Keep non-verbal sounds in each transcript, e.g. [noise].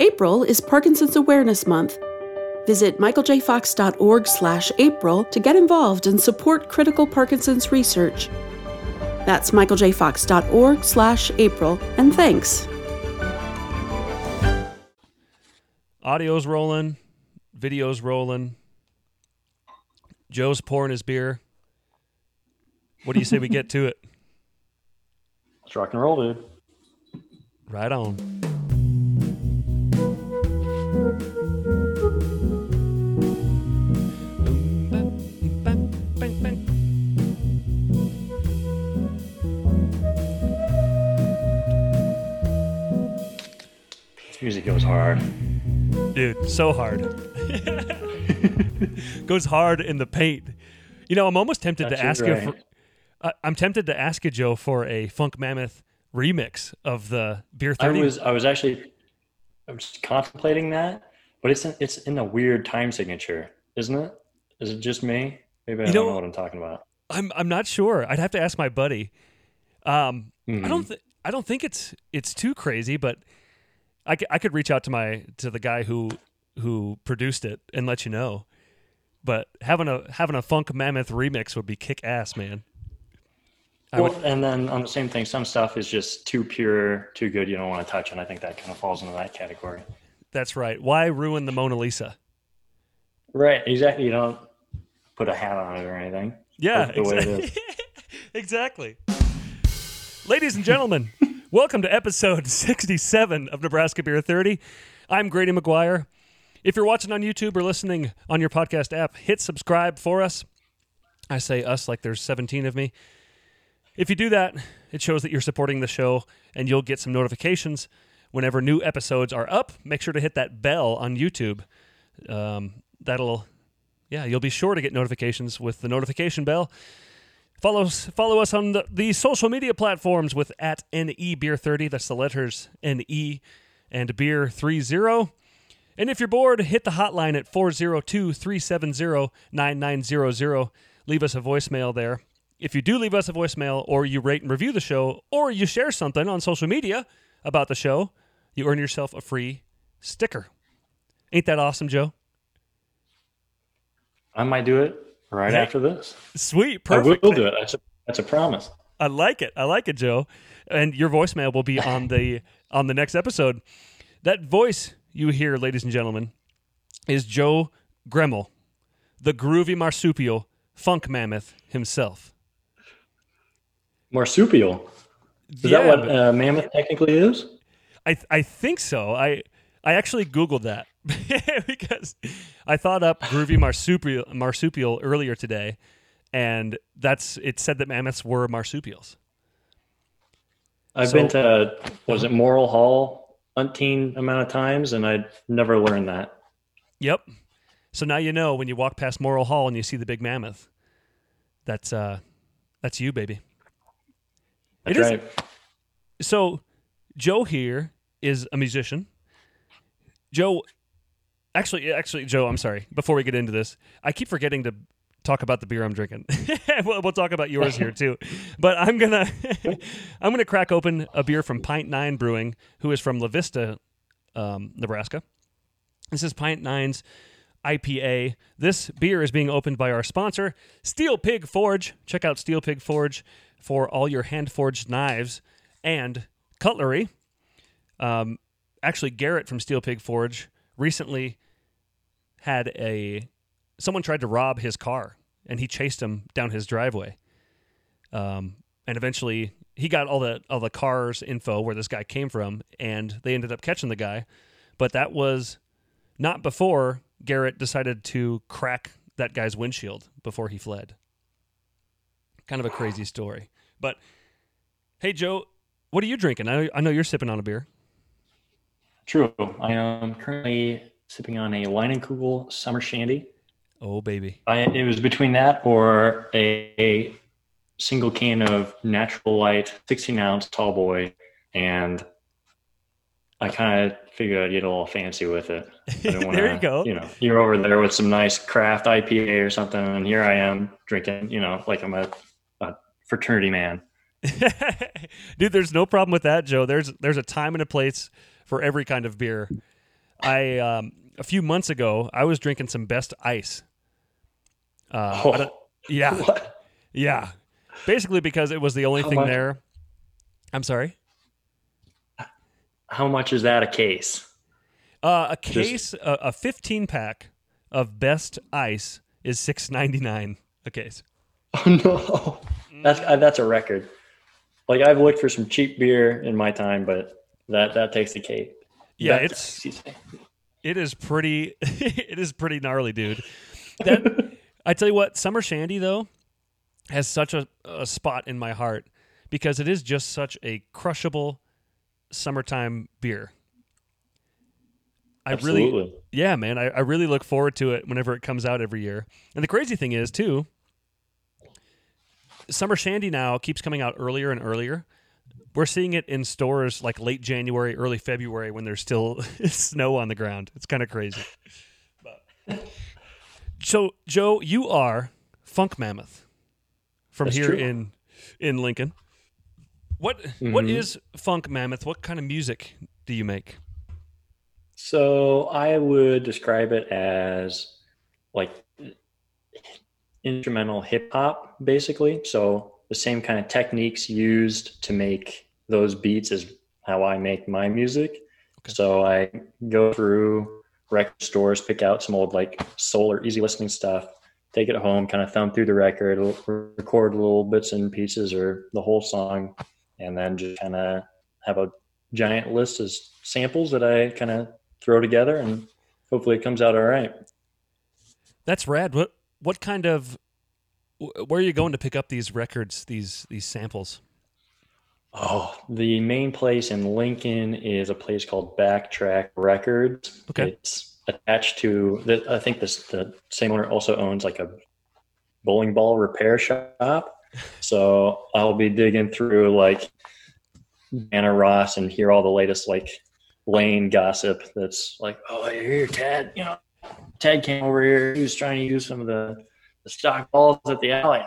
April is Parkinson's Awareness Month. Visit michaeljfox.org slash April to get involved and support critical Parkinson's research. That's michaeljfox.org slash April, and thanks. Audio's rolling, video's rolling. Joe's pouring his beer. What do you say we get to it? Let's rock and roll, dude. Right on. Music goes hard. Dude, so hard. [laughs] Goes hard in the paint. You know, I'm almost tempted That's to ask right. you for. I'm tempted to ask you, Joe, for a Funk Mammoth remix of the Beer I was I was actually I was contemplating that, but it's in, it's in a weird time signature, isn't it? Is it just me? Maybe I You don't know- know what I'm talking about. I'm I'm not sure. I'd have to ask my buddy. Um, I Mhm. don't th- I don't think it's it's too crazy, but I, c- I could reach out to my to the guy who who produced it and let you know. But having a having a Funk Mammoth remix would be kick ass, man. I Well, would, and then on the same thing, some stuff is just too pure, too good. You don't want to touch, and I think that kind of falls into that category. that's right. Why ruin the Mona Lisa? Right. Exactly. You don't put a hat on it or anything. Yeah, Like the way it exactly. [laughs] exactly. Ladies and gentlemen, [laughs] welcome to episode [laughs] 67 of Nebraska Beer 30. I'm Grady McGuire. If you're watching on YouTube or listening on your podcast app, hit subscribe for us. I say us like there's 17 of me. If you do that, it shows that you're supporting the show and you'll get some notifications whenever new episodes are up. Make sure to hit that bell on YouTube. Um, that'll, yeah, you'll be sure to get notifications with the notification bell. Follow us, follow us on the, the social media platforms with at NE Beer 30. That's the letters NE and Beer 30. And if you're bored, hit the hotline at 402 370 9900. Leave us a voicemail there. If you do leave us a voicemail, or you rate and review the show, or you share something on social media about the show, you earn yourself a free sticker. Ain't that awesome, Joe? I might do it right Yeah. after this. Sweet, perfect. I will do it. That's a, that's a promise. I like it. I like it, Joe. And your voicemail will be on the [laughs] on the next episode. That voice you hear, ladies and gentlemen, is Joe Gremmel, the groovy marsupial funk mammoth himself. Marsupial. Is Yeah, that what uh, mammoth technically is? I I think so. I I actually googled that [laughs] because I thought up groovy marsupial marsupial earlier today, and that's it said that mammoths were marsupials. I've So- been to was it Morrill Hall umpteen amount of times, and I'd never learned that. Yep. So now you know when you walk past Morrill Hall and you see the big mammoth. That's uh that's you, baby. That's It is- right. So Joe here is a musician. Joe actually actually Joe, I'm sorry. Before we get into this, I keep forgetting to talk about the beer I'm drinking. [laughs] we'll, we'll talk about yours here too. But I'm to [laughs] I'm to crack open a beer from Pint 9 Brewing, who is from La Vista, um, Nebraska. This is Pint Nine's IPA. This beer is being opened by our sponsor, Steel Pig Forge. Check out Steel Pig Forge for all your hand forged knives and cutlery. Um, actually, Garrett from Steel Pig Forge recently had a someone tried to rob his car, and he chased him down his driveway. Um, and eventually, he got all the all the car's info where this guy came from, and they ended up catching the guy. But that was not before Garrett decided to crack that guy's windshield before he fled. Kind of a crazy story. But hey, Joe, what are you drinking? I I know you're sipping on a beer. True. I am currently sipping on a Leinenkugel Summer Shandy. Oh, baby. I, it was between that or a, a single can of Natural Light 16 ounce tall boy, and I kind of figured I'd get a little fancy with it. [laughs] Wanna, There you go. You know, you're over there with some nice craft IPA or something, and here I am drinking. You know, like I'm a, a fraternity man. [laughs] Dude, there's no problem with that, Joe. There's there's a time and a place for every kind of beer. I um, a few months ago I was drinking some Best Ice. Uh, Oh, [laughs] yeah, what? yeah. Basically because it was the only How thing much? there. I'm sorry. How much is that a case? Uh, a case, a, a 15 pack of Best Ice is 6.99 a case. [laughs] Oh no, that's uh, that's a record. Like I've looked for some cheap beer in my time, but that that takes the cake. Yeah, That's- it's it is pretty [laughs] it is pretty gnarly, dude. That I tell you what, Summer Shandy though has such a, a spot in my heart because it is just such a crushable summertime beer. I really Absolutely. yeah, man, I, I really look forward to it whenever it comes out every year. And the crazy thing is too, Summer Shandy now keeps coming out earlier and earlier. We're seeing it in stores like late January, early February when there's still [laughs] snow on the ground. It's kind of crazy. But- [laughs] so, Joe, you are Funk Mammoth from That's here true. in in Lincoln. What what Mhm. is Funk Mammoth? What kind of music do you make? So I would describe it as like instrumental hip hop, basically. So the same kind of techniques used to make those beats is how I make my music. Okay. So I go through record stores, pick out some old like soul or easy listening stuff, take it home, kind of thumb through the record, record little bits and pieces or the whole song, and then just kind of have a giant list of samples that I kind of throw together, and hopefully it comes out all right. That's rad. What what kind of where are you going to pick up these records, these these samples? Oh, the main place in Lincoln is a place called Backtrack Records. Okay. It's attached to the, I think this the same owner also owns like a bowling ball repair shop. [laughs] So I'll be digging through like Anna Ross and hear all the latest like lane gossip that's like, oh, here, Ted, you know, Ted came over here. He was trying to use some of the, the stock balls at the alley,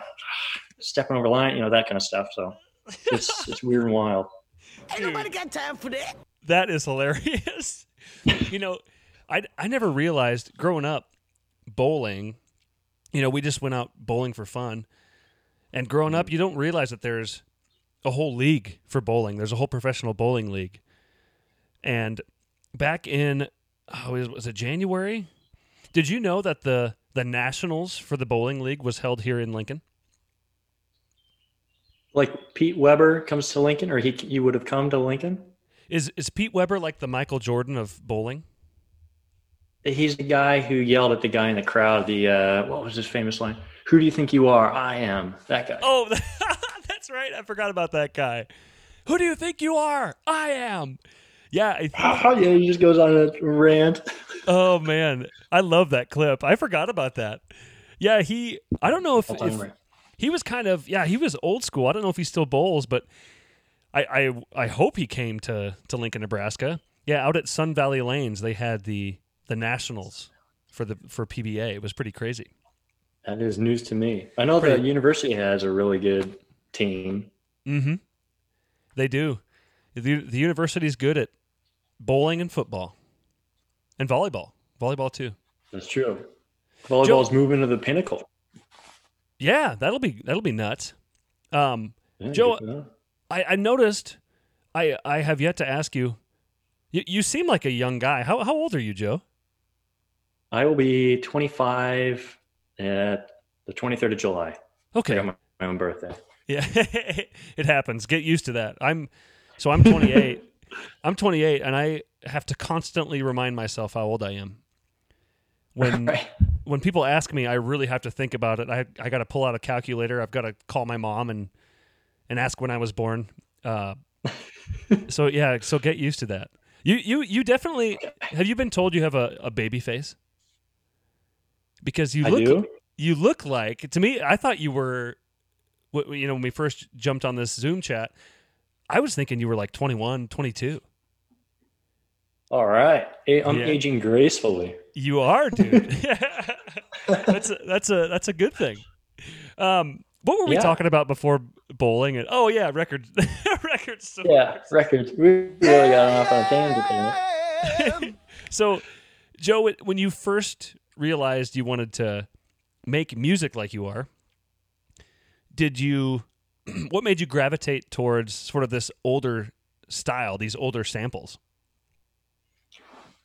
stepping over the line, you know, that kind of stuff. So it's it's weird and wild. Ain't nobody got time for that. That is hilarious. [laughs] you know, I I never realized growing up bowling, you know, we just went out bowling for fun. And growing up, mm. you don't realize that there's a whole league for bowling. There's a whole professional bowling league. And back in oh, was, was it January? Did you know that the the nationals for the bowling league was held here in Lincoln? Like Pete Weber comes to Lincoln, or he he would have come to Lincoln. Is is Pete Weber like the Michael Jordan of bowling? He's the guy who yelled at the guy in the crowd. The uh, what was his famous line? Who do you think you are? I am that guy. Oh, [laughs] that's right. I forgot about that guy. Who do you think you are? I am. Yeah. I think, [laughs] Oh yeah, he just goes on a rant. [laughs] oh man, I love that clip. I forgot about that. Yeah, he. I don't know if, if. He was kind of. Yeah, he was old school. I don't know if he still bowls, but I I, I hope he came to to Lincoln, Nebraska. Yeah, out at Sun Valley Lanes, they had the the nationals for the for PBA. It was pretty crazy. That is news to me. I know the university has a really good team. Mm-hmm. They do. The, the university's good at bowling and football, and volleyball. Volleyball too. That's true. Volleyball's moving to the pinnacle. Yeah, that'll be that'll be nuts. Um, Yeah, Joe- good to know. I, I noticed. I I have yet to ask you. You, you seem like a young guy. How how old are you, Joe? I will be 25 at the 23rd of July. Okay. my, my own birthday. Yeah, [laughs] it happens. Get used to that. I'm so I'm 28. [laughs] I'm 28, and I have to constantly remind myself how old I am. When Right. When people ask me, I really have to think about it. I I got to pull out a calculator. I've got to call my mom and and ask when I was born. Uh, [laughs] so yeah, so get used to that. You you you definitely have you been told you have a, a baby face? Because you look you look like to me. I thought you were, you know, when we first jumped on this Zoom chat, I was thinking you were like 21, 22. All right. I'm Yeah. aging gracefully. You are, dude. [laughs] [laughs] that's a, that's a that's a good thing. Um, what were we Yeah. talking about before bowling? And oh yeah, record [laughs] record stores. Yeah, records. We really got off on a tangent there. So Joe, when you first realized you wanted to make music like you are, did you? [clears throat] What made you gravitate towards sort of this older style, these older samples?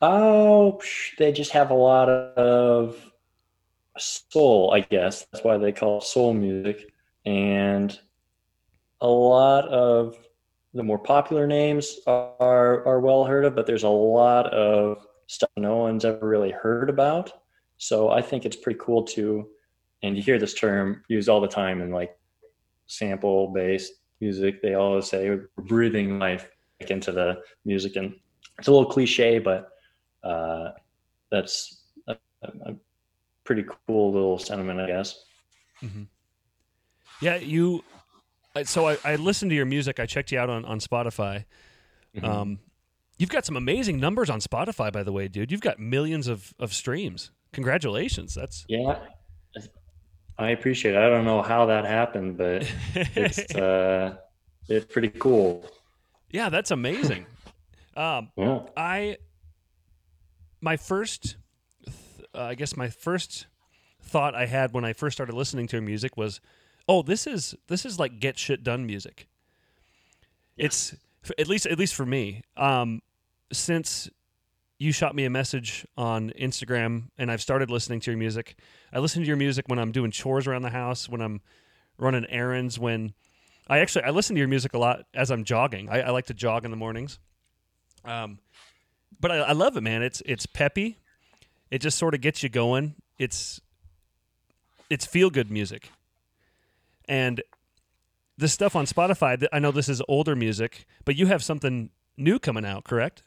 Oh, they just have a lot of soul, I guess. That's why they call it soul music. And a lot of the more popular names are are well heard of, but there's a lot of stuff no one's ever really heard about. So I think it's pretty cool to, and you hear this term used all the time in like sample based music. They always say breathing life into the music, and it's a little cliche, but uh, that's a, a, pretty cool little sentiment, I guess. Mm-hmm. Yeah, you. So I, I, listened to your music. I checked you out on on Spotify. Mm-hmm. Um, you've got some amazing numbers on Spotify, by the way, dude. You've got millions of of streams. Congratulations. That's yeah. I appreciate it. I don't know how that happened, but it's [laughs] uh, it's pretty cool. Yeah, that's amazing. [laughs] Um, yeah. I my first, uh, I guess my first thought I had when I first started listening to your music was, oh, this is this is like get shit done music. It's at least at least for me. Um, since you shot me a message on Instagram and I've started listening to your music. I listen to your music when I'm doing chores around the house, when I'm running errands, when I actually I listen to your music a lot as I'm jogging. I, I like to jog in the mornings. Um, but I, I love it, man. It's it's peppy. It just sort of gets you going. It's it's feel good music, and the stuff on Spotify. I know this is older music, but you have something new coming out, correct?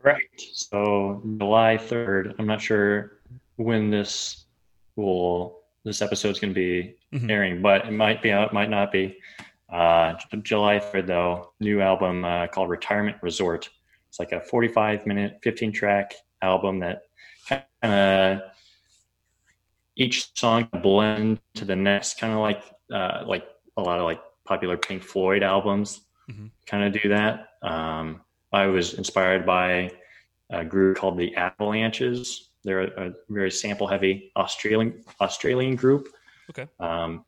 Correct. So July third. I'm not sure when this will this episode's going to be mm-hmm. airing, but it might be out, might not be. Uh, July 3rd, though, new album uh, called Retirement Resort. It's like a 45 minute, 15 track album that kind of each song blend to the next, kind of like uh, like a lot of like popular Pink Floyd albums, mm-hmm. kind of do that. Um, I was inspired by a group called the Avalanches. They're a, a very sample heavy Australian Australian group. Okay. Um,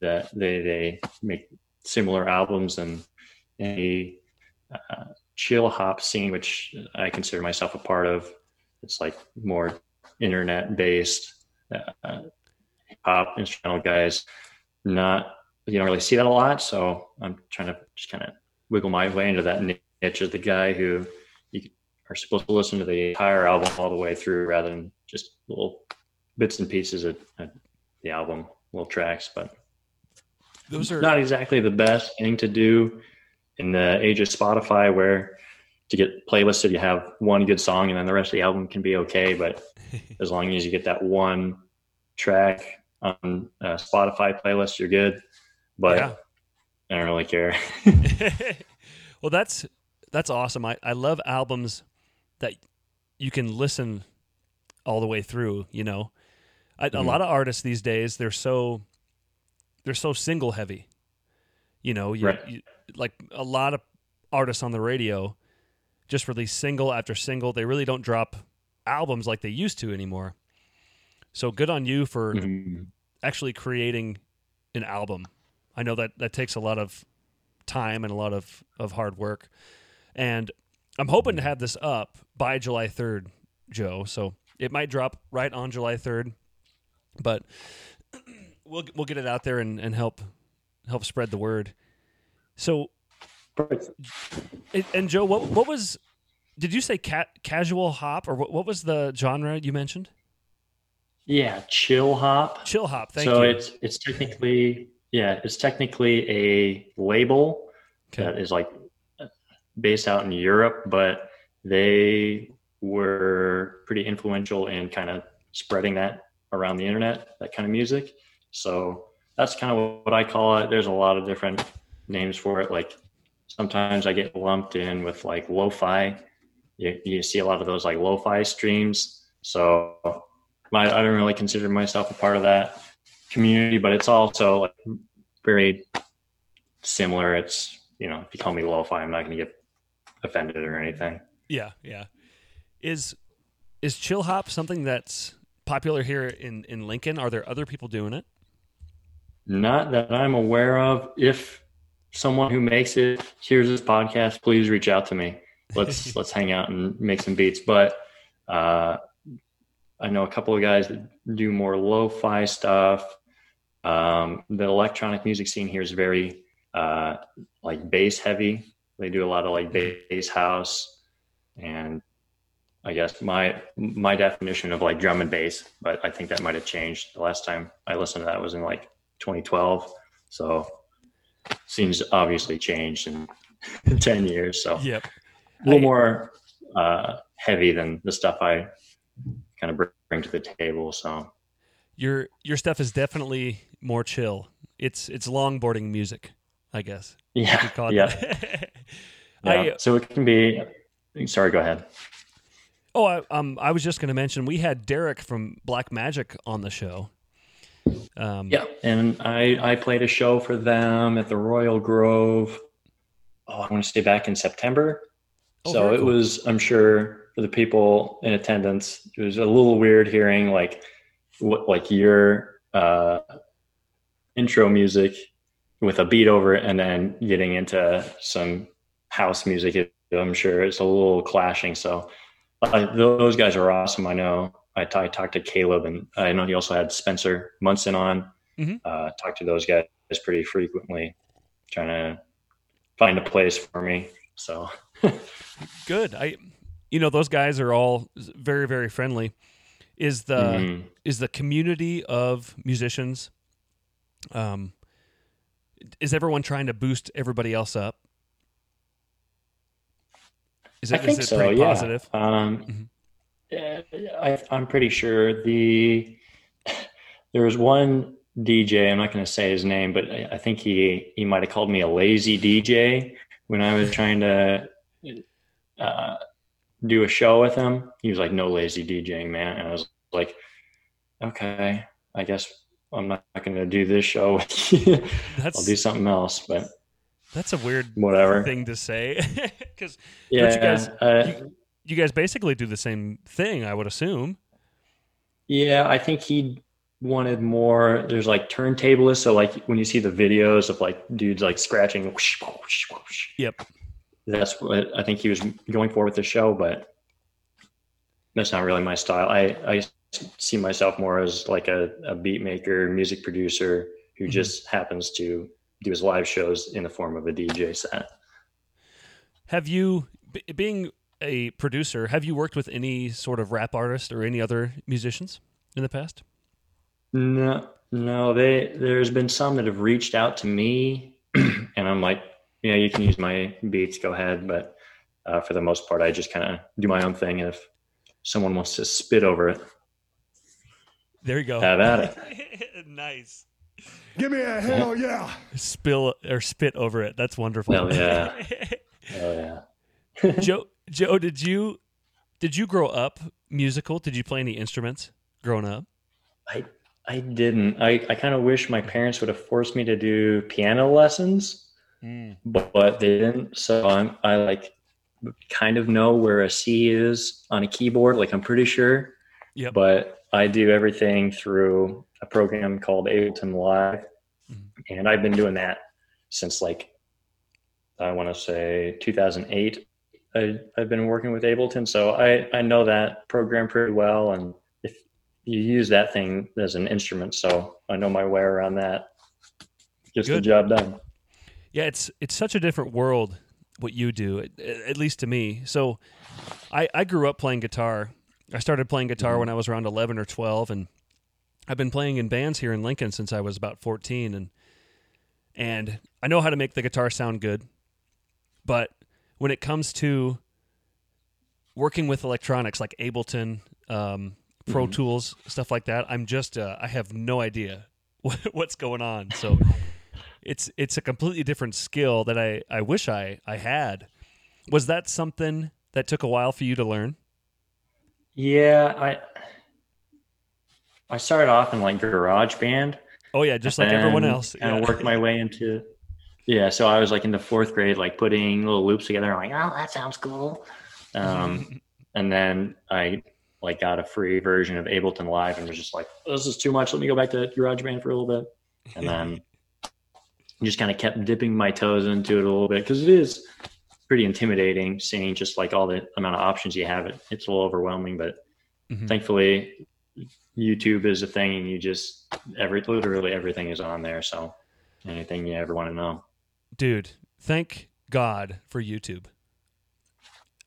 that they they make similar albums and a uh, chill hop scene, which I consider myself a part of. It's like more internet based uh, hip hop instrumental guys. Not you don't really see that a lot, so I'm trying to just kind of wiggle my way into that niche of the guy who you are supposed to listen to the entire album all the way through rather than just little bits and pieces of, of the album, little tracks. But those are not exactly the best thing to do in the age of Spotify where to get playlisted you have one good song and then the rest of the album can be okay but [laughs] as long as you get that one track on Spotify playlist you're good. But yeah. I don't really care. [laughs] Well that's that's awesome. I, I love albums that you can listen all the way through you know? I, mm-hmm. a lot of artists these days they're so they're so single heavy you know you, right. you like a lot of artists on the radio just release single after single. They really don't drop albums like they used to anymore. So good on you for mm-hmm. actually creating an album. I know that that takes a lot of time and a lot of, of hard work. And I'm hoping to have this up by July 3rd, Joe. So it might drop right on July 3rd, but [clears throat] we'll we'll get it out there and, and help help spread the word. So and Joe, what what was? Did you say ca- casual hop or what? What was the genre you mentioned? Yeah, chill hop. Chill hop. Thank so you. So it's it's technically yeah it's technically a label okay. that is like based out in Europe, but they were pretty influential in kind of spreading that around the internet, that kind of music. So that's kind of what I call it. There's a lot of different names for it, like sometimes I get lumped in with like lo-fi. You, you see a lot of those like lo-fi streams. So my, I don't really consider myself a part of that community, but it's also like very similar. It's, you know, if you call me lo-fi, I'm not going to get offended or anything. Yeah. Yeah. Is is chill hop something that's popular here in in Lincoln? Are there other people doing it? Not that I'm aware of. If someone who makes it hears this podcast, please reach out to me. Let's [laughs] let's hang out and make some beats. But uh, I know a couple of guys that do more lo-fi stuff. Um, the electronic music scene here is very uh, like bass heavy. They do a lot of like bass house, and I guess my my definition of like drum and bass. But I think that might have changed. The last time I listened to that was in like 2012. So scene's obviously changed [laughs] in 10 years. So Yep. a little I- more uh, heavy than the stuff I kind of bring to the table. So Your your stuff is definitely more chill. It's it's longboarding music, I guess. yeah, could call it yeah, [laughs] yeah. I, so it can be. Sorry, go ahead. oh, I, um, I was just going to mention we had Derek from Black Magic on the show. Um, Yeah, and I I played a show for them at the Royal Grove. Oh, I want to stay back in September. Oh, so it cool. was, I'm sure, for the people in attendance, it was a little weird hearing like what like your uh, intro music with a beat over it, and then getting into some house music. I'm sure it's a little clashing. So uh, those guys are awesome. I know. I, t- I talked to Caleb, and I know he also had Spencer Munson on. Mhm. Uh, talked to those guys pretty frequently, trying to find a place for me. So [laughs] good. I, you know, those guys are all very very friendly. Is the mhm. is the community of musicians? Um, is everyone trying to boost everybody else up? Is I it, is think it so. pretty yeah. positive? Um, Mhm. Yeah, I, I'm pretty sure the there was one DJ. I'm not going to say his name, but I, I think he he might have called me a lazy DJ when I was trying to uh, do a show with him. He was like, "No lazy DJing, man," and I was like, "Okay, I guess." I'm not going to do this show. with. [laughs] I'll do something else, but that's a weird whatever. thing to say [laughs] because Yeah, you guys- uh, you guys basically do the same thing, I would assume. Yeah, I think he wanted more. There's like turntablists, so like when you see the videos of like dudes like scratching, whoosh, whoosh, whoosh, Yep. that's what I think he was going for with the show. But that's not really my style. I I see myself more as like a, a beat maker, music producer who Mhm. just happens to do his live shows in the form of a DJ set. Have you, b- being a producer, have you worked with any sort of rap artist or any other musicians in the past? No, no. They there's been some that have reached out to me, [clears throat] and I'm like, yeah, you can use my beats, go ahead. But uh, for the most part, I just kind of do my own thing. And if someone wants to spit over it, There you go. have at it. [laughs] nice. Give me a hell yeah. Spill or spit over it. That's wonderful. Hell yeah. [laughs] Oh yeah. Joe, Joe, did you did you grow up musical? Did you play any instruments growing up? I I didn't. I I kind of wish my parents would have forced me to do piano lessons, but, but they didn't. So I'm I like kind of know where a C is on a keyboard. Like I'm pretty sure. Yeah. but I do everything through a program called Ableton Live, Mhm. and I've been doing that since like I want to say 2008. I, I've been working with Ableton, so I I know that program pretty well, and if you use that thing as an instrument, so I know my way around that. Gets the job done. Yeah, it's it's such a different world what you do, at, at least to me. So, I I grew up playing guitar. I started playing guitar mm-hmm. when I was around eleven or twelve, and I've been playing in bands here in Lincoln since I was about fourteen, and and I know how to make the guitar sound good, but when it comes to working with electronics like Ableton, um, Pro Tools, stuff like that, I'm just uh, I have no idea [laughs] what, what's going on. So it's it's a completely different skill that I I wish I I had. Was that something that took a while for you to learn? Yeah, I I started off in like GarageBand. Oh yeah, just like everyone else. Kind Yeah. worked my way into. Yeah, so I was like in the fourth grade, like putting little loops together. I'm like, oh, that sounds cool. Um, [laughs] and then I like got a free version of Ableton Live and was just like, this is too much. Let me go back to GarageBand for a little bit, and then [laughs] just kind of kept dipping my toes into it a little bit because it is pretty intimidating seeing just like all the amount of options you have. It it's a little overwhelming, but Mhm. thankfully YouTube is a thing, and you just every literally everything is on there. So anything you ever want to know. Dude, thank God for YouTube.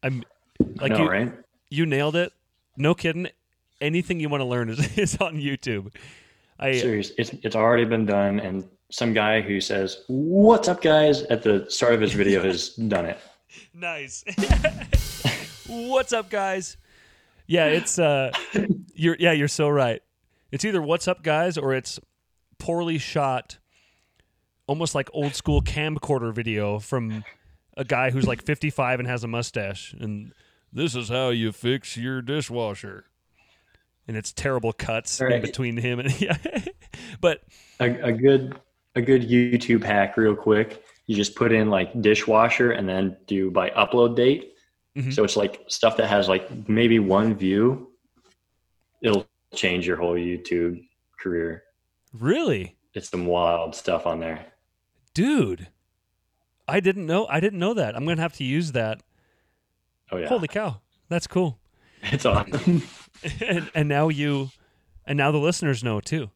I'm like I know, you, right? you nailed it. No kidding. Anything you want to learn is, [laughs] is on YouTube. I Serious. It's it's already been done, and some guy who says "What's up, guys?" at the start of his video has [laughs] done it. nice. [laughs] What's up, guys? Yeah, it's uh, you're yeah, you're so right. It's either what's up, guys, or it's poorly shot, almost like old school camcorder video from a guy who's like 55 and has a mustache, and this is how you fix your dishwasher. And it's terrible cuts in between him and [laughs] yeah. but A, a good a good YouTube hack, real quick. You just put in like dishwasher, and then do by upload date. Mhm. So it's like stuff that has like maybe one view. It'll change your whole YouTube career. really, It's some wild stuff on there. Dude, I didn't know. I didn't know that. I'm gonna have to use that. Oh yeah, Holy cow, that's cool. it's awesome. [laughs] and, and now you, and now the listeners know too.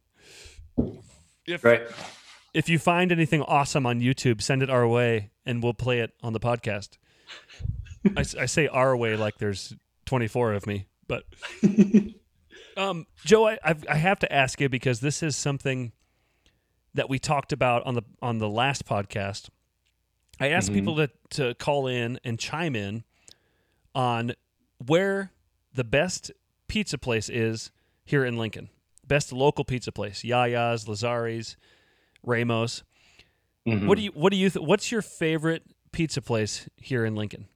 If right. if you find anything awesome on YouTube, send it our way, and we'll play it on the podcast. I, I say our way like there's 24 of me, but [laughs] um, Joe, I I've, I have to ask you because this is something that we talked about on the on the last podcast. I asked Mhm. people to to call in and chime in on where the best pizza place is here in Lincoln. Best local pizza place: Yaya's, Lazari's, Ramos. Mhm. What do you what do you th- what's your favorite pizza place here in Lincoln?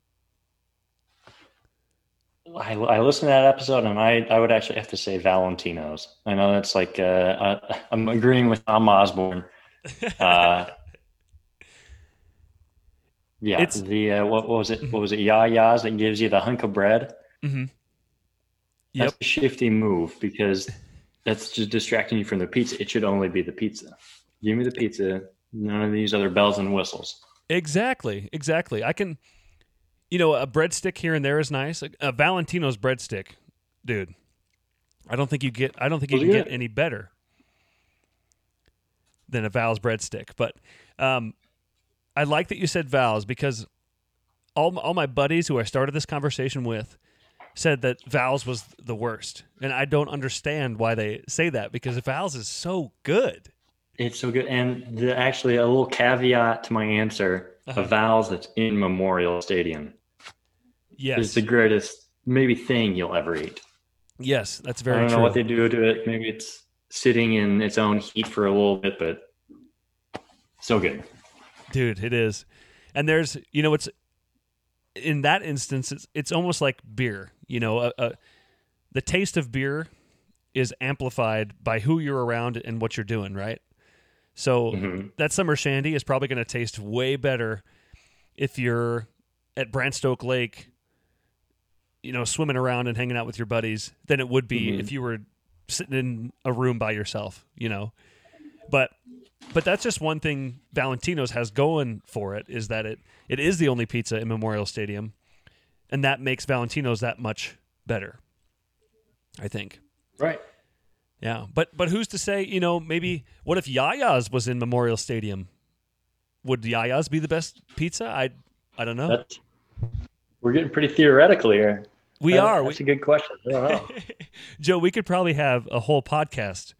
I, I listened to that episode and I, I would actually have to say Valentino's. I know that's like, uh, uh, I'm agreeing with Tom Osborne. Uh, [laughs] yeah, It's- the, uh, what, what was it? What was it? Yaya's that gives you the hunk of bread. Mm-hmm. That's a shifty move because that's just distracting you from the pizza. It should only be the pizza. Give me the pizza. None of these other bells and whistles. Exactly, exactly. I can, you know, a breadstick here and there is nice. A, a Valentino's breadstick, dude. I don't think you get. I don't think you Those can are get any better than a Val's breadstick. But um, I like that you said Val's because all all my buddies who I started this conversation with said that Val's was the worst, and I don't understand why they say that because Val's is so good. It's so good. And the, actually, a little caveat to my answer Uh-huh. a Val's that's in Memorial Stadium. Yes, is the greatest maybe thing you'll ever eat. yes, that's very. I don't true. know what they do to it. Maybe it's sitting in its own heat for a little bit, but so good. dude it is and there's you know it's in that instance it's, it's almost like beer you know a, a, the taste of beer is amplified by who you're around and what you're doing right so Mhm. that summer shandy is probably going to taste way better if you're at Branched Oak Lake you know swimming around and hanging out with your buddies than it would be Mhm. if you were sitting in a room by yourself you know but but that's just one thing Valentino's has going for it is that it it is the only pizza in Memorial Stadium, and that makes Valentino's that much better. I think. Right. Yeah, but but who's to say? You know, maybe what if Yaya's was in Memorial Stadium? Would Yaya's be the best pizza? I I don't know. That's we're getting pretty theoretical here. We are. That's We, a good question. I don't know. [laughs] Joe, we could probably have a whole podcast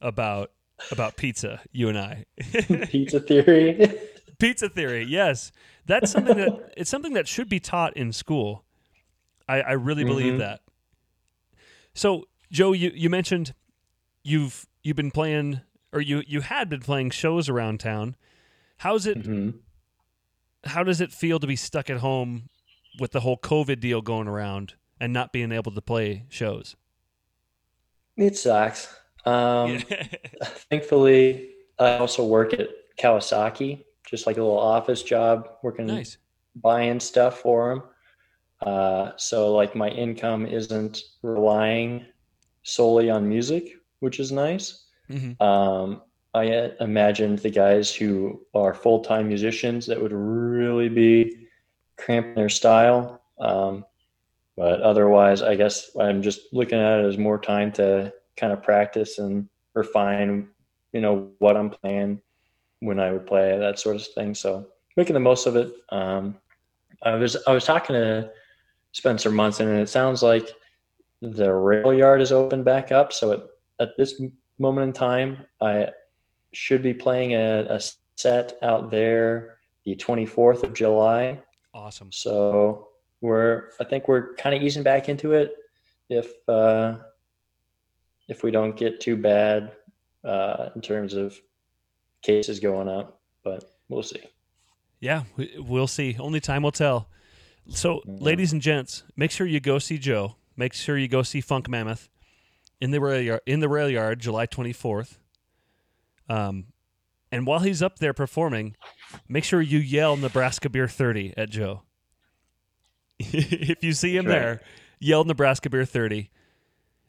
about about pizza. You and I. [laughs] Pizza theory. Pizza theory, yes, that's something that it's something that should be taught in school. I, I really believe Mhm. that. So, Joe, you, you mentioned you've you've been playing or you you had been playing shows around town. How's it? Mhm. How does it feel to be stuck at home with the whole COVID deal going around and not being able to play shows? It sucks. Um, [laughs] Thankfully, I also work at Kawasaki, just like a little office job, working nice. buying stuff for them. Uh, so like my income isn't relying solely on music, which is nice. Mhm. Um, I imagined the guys who are full time musicians that would really be cramping their style. Um, but otherwise, I guess I'm just looking at it as more time to kind of practice and refine, you know, what I'm playing when I would play that sort of thing. So making the most of it. Um, I was I was talking to Spencer Munson, and it sounds like the rail yard is open back up. So at, at this moment in time, I should be playing a, a set out there the 24th of July. Awesome. So we're I think we're kind of easing back into it if uh, if we don't get too bad uh, in terms of cases going up, but we'll see. Yeah, we- we'll see. Only time will tell. So, ladies and gents, make sure you go see Joe. Make sure you go see Funk Mammoth in the rail yard, in the rail yard, July twenty fourth. Um, and while he's up there performing, make sure you yell Nebraska Beer thirty at Joe. [laughs] if you see him Right. there, yell Nebraska Beer thirty,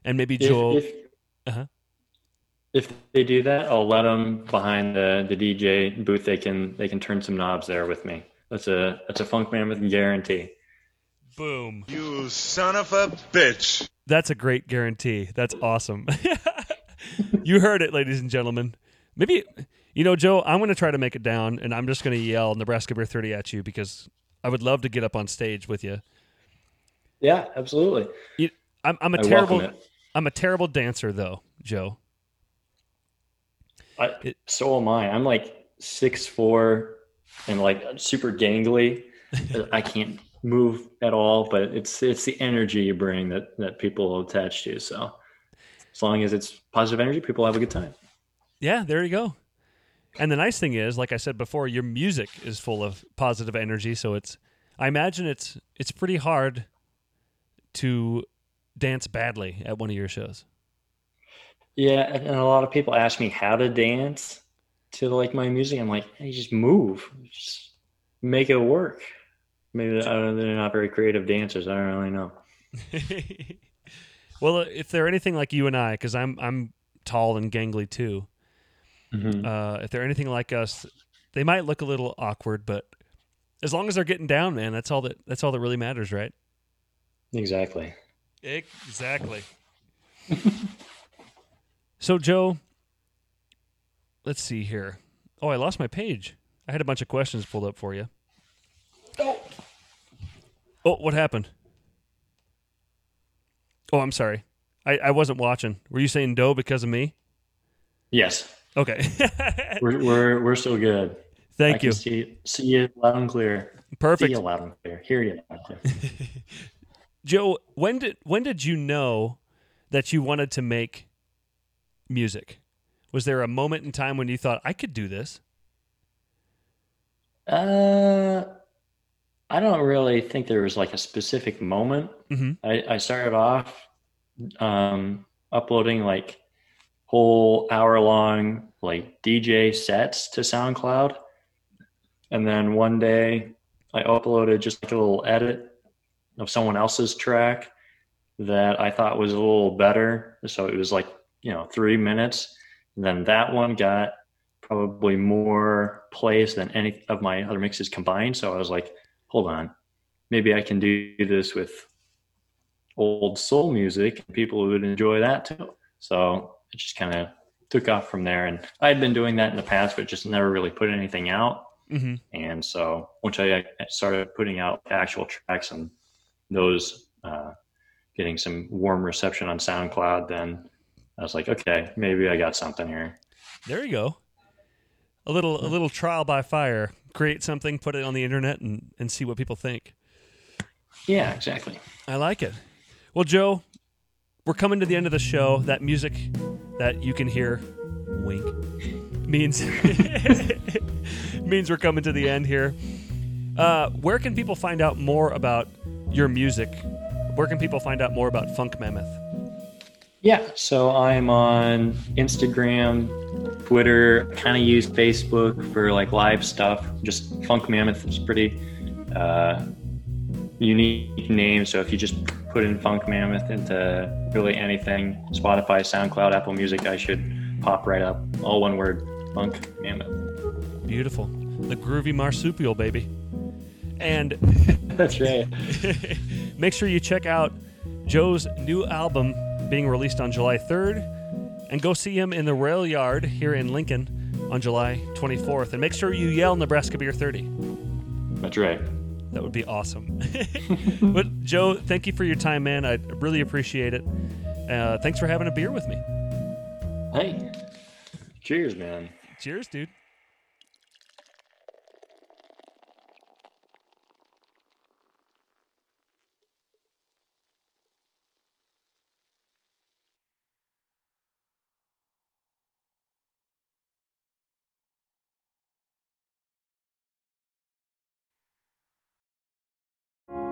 and maybe If, Joel. if, Uh-huh. if they do that, I'll let them behind the, the DJ booth. They can they can turn some knobs there with me. That's a that's a Funk man with a guarantee. boom. You son of a bitch. That's a great guarantee. That's awesome. [laughs] you heard it, ladies and gentlemen. Maybe, you know, Joe, I'm going to try to make it down, and I'm just going to yell Nebraska Beer 30 at you because I would love to get up on stage with you. Yeah, absolutely. You- I'm, I'm a I terrible. I'm a terrible dancer, though, Joe. I, It- so am I. I'm like six four and like super gangly. I can't move at all, but it's it's the energy you bring that that people attach to. So as long as it's positive energy, people have a good time. Yeah, there you go. And the nice thing is, like I said before, your music is full of positive energy, so it's I imagine it's it's pretty hard to dance badly at one of your shows. Yeah, and a lot of people ask me how to dance to like my music. I'm like, hey, just move, just make it work. Maybe I don't, they're not very creative dancers. I don't really know. [laughs] well, if they're anything like you and I, because I'm I'm tall and gangly too. Mhm. Uh, if they're anything like us, they might look a little awkward, but as long as they're getting down, man, that's all that that's all that really matters, right? Exactly. Exactly. [laughs] so, Joe, let's see here. Oh, I lost my page. I had a bunch of questions pulled up for you. Oh, Oh, what happened? Oh, I'm sorry. I, I wasn't watching. Were you saying dough because of me? Yes, Okay. [laughs] we're we're we're still good. Thank can you. See, see you loud and clear. Perfect. See you loud and clear. Hear you loud and clear. [laughs] Joe, when did when did you know that you wanted to make music? Was there a moment in time when you thought I could do this? Uh, I don't really think there was like a specific moment. Mhm. I, I started off um, uploading like whole hour long like DJ sets to SoundCloud, and then one day I uploaded just like a little edit of someone else's track that I thought was a little better. So it was like you know three minutes. And then that one got probably more plays than any of my other mixes combined. So I was like, hold on, maybe I can do this with old soul music and people would enjoy that too. So it just kind of took off from there. And I had been doing that in the past, but just never really put anything out. Mm-hmm. And so once I started putting out actual tracks and those uh, getting some warm reception on SoundCloud, then I was like, okay, maybe I got something here. There you go. A little a little trial by fire. Create something, put it on the internet, and and see what people think. Yeah, exactly. I like it. Well, Joe, we're coming to the end of the show. That music that you can hear, wink, means [laughs] means we're coming to the end here. Uh, where can people find out more about your music? Where can people find out more about Funk Mammoth? Yeah, so I'm on Instagram, Twitter, kind of use Facebook for like live stuff. Just Funk Mammoth is pretty uh, unique name. So if you just put in Funk Mammoth into really anything, Spotify, SoundCloud, Apple Music, I should pop right up. All one word, Funk Mammoth. Beautiful. The groovy marsupial, baby. And [laughs] That's right. [laughs] make sure you check out Joe's new album being released on July 3rd and go see him in the Rail Yard here in Lincoln on July 24th. And make sure you yell Nebraska Beer 30. That's right. That would be awesome. [laughs] but Joe, thank you for your time, man. I really appreciate it. Uh, thanks for having a beer with me. Hey, cheers, man. Cheers, dude.